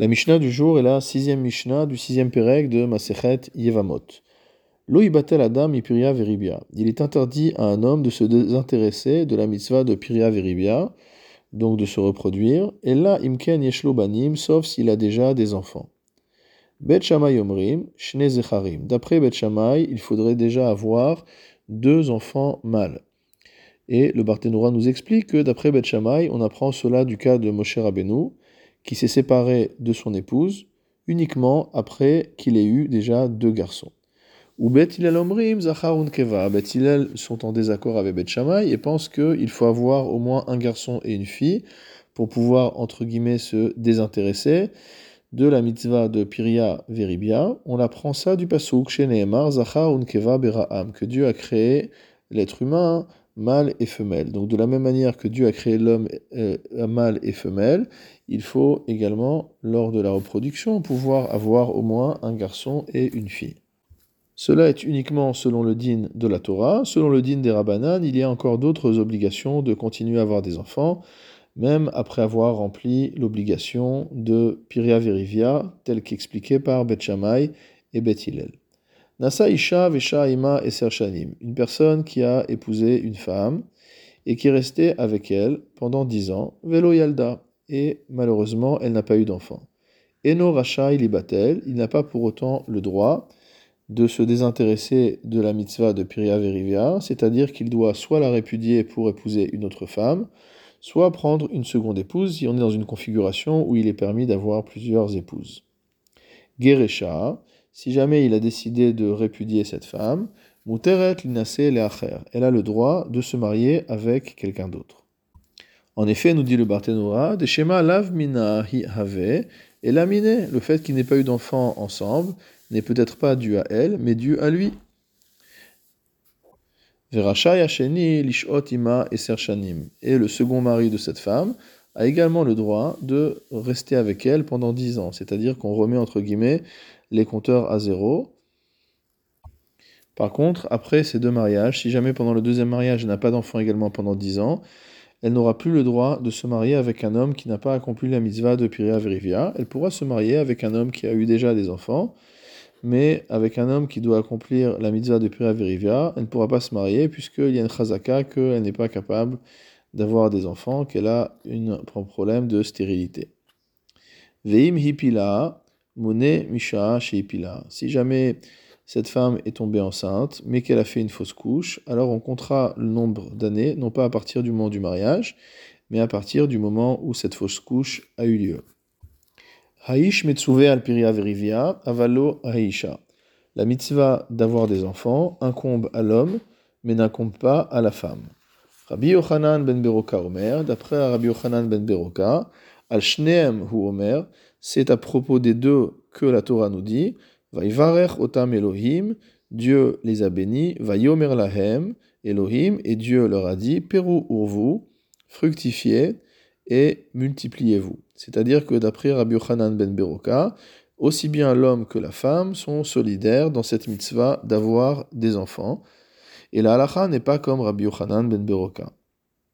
La Mishnah du jour est la sixième Mishnah du sixième Pérec de Masechet Yevamot. Adam ipiria veribia. Il est interdit à un homme de se désintéresser de la mitzvah de piria veribia, donc de se reproduire, et là imken yeshlo banim, sauf s'il a déjà des enfants. Bet Shammai omrim, shne. D'après Bet Shammai, il faudrait déjà avoir deux enfants mâles. Et le Barthénora nous explique que d'après Bet Shammai, on apprend cela du cas de Moshe Rabbeinu, qui s'est séparé de son épouse uniquement après qu'il ait eu déjà deux garçons. Ou Bet Omrim, Zachar Keva. Bet sont en désaccord avec Bet Shammai et pensent qu'il faut avoir au moins un garçon et une fille pour pouvoir, entre guillemets, se désintéresser de la mitzvah de Piria Veribia. On apprend ça du Pasuk chez Nehemar, Zachar Keva que Dieu a créé l'être humain mâle et femelle. Donc de la même manière que Dieu a créé l'homme euh, mâle et femelle, il faut également, lors de la reproduction, pouvoir avoir au moins un garçon et une fille. Cela est uniquement selon le din de la Torah. Selon le din des Rabbanan, il y a encore d'autres obligations de continuer à avoir des enfants, même après avoir rempli l'obligation de Piria Verivia, telle qu'expliquée par Bet Shammai et Bet Hillel. Nasa Isha Vesha Ima Eser Shanim, une personne qui a épousé une femme et qui est restée avec elle pendant dix ans, Velo Yalda, et malheureusement elle n'a pas eu d'enfant. Eno Racha Ilibatel, il n'a pas pour autant le droit de se désintéresser de la mitzvah de Piria Verivia, c'est-à-dire qu'il doit soit la répudier pour épouser une autre femme, soit prendre une seconde épouse si on est dans une configuration où il est permis d'avoir plusieurs épouses. Geresha, si jamais il a décidé de répudier cette femme, elle a le droit de se marier avec quelqu'un d'autre. En effet, nous dit le Barthénora, de Shema lav mina hi et le fait qu'il n'ait pas eu d'enfant ensemble, n'est peut-être pas dû à elle, mais dû à lui. Et le second mari de cette femme a également le droit de rester avec elle pendant dix ans, c'est-à-dire qu'on remet entre guillemets les compteurs à zéro. Par contre, après ces deux mariages, si jamais pendant le deuxième mariage elle n'a pas d'enfant également pendant 10 ans, elle n'aura plus le droit de se marier avec un homme qui n'a pas accompli la mitzvah de Piria Verivia. Elle pourra se marier avec un homme qui a eu déjà des enfants, mais avec un homme qui doit accomplir la mitzvah de Piria Verivia, elle ne pourra pas se marier puisqu'il y a une chazaka qu'elle n'est pas capable d'avoir des enfants, qu'elle a un problème de stérilité. Veim hipila, Mone Misha Sheipila. Si jamais cette femme est tombée enceinte, mais qu'elle a fait une fausse couche, alors on comptera le nombre d'années, non pas à partir du moment du mariage, mais à partir du moment où cette fausse couche a eu lieu. Haïsh Metsuve al Verivia, Avalo Haïsha. La mitzvah d'avoir des enfants incombe à l'homme, mais n'incombe pas à la femme. Rabbi Yochanan ben Beroka Omer, d'après Rabbi Yochanan ben Beroka, al Shneem hu Omer, c'est à propos des deux que la Torah nous dit Vaivarech otam Elohim, Dieu les a bénis, Vayomer lahem, Elohim, et Dieu leur a dit Peru urvu, fructifiez et multipliez-vous. C'est-à-dire que d'après Rabbi Yochanan ben Beroka, aussi bien l'homme que la femme sont solidaires dans cette mitzvah d'avoir des enfants. Et la halacha n'est pas comme Rabbi Yochanan ben Beroka.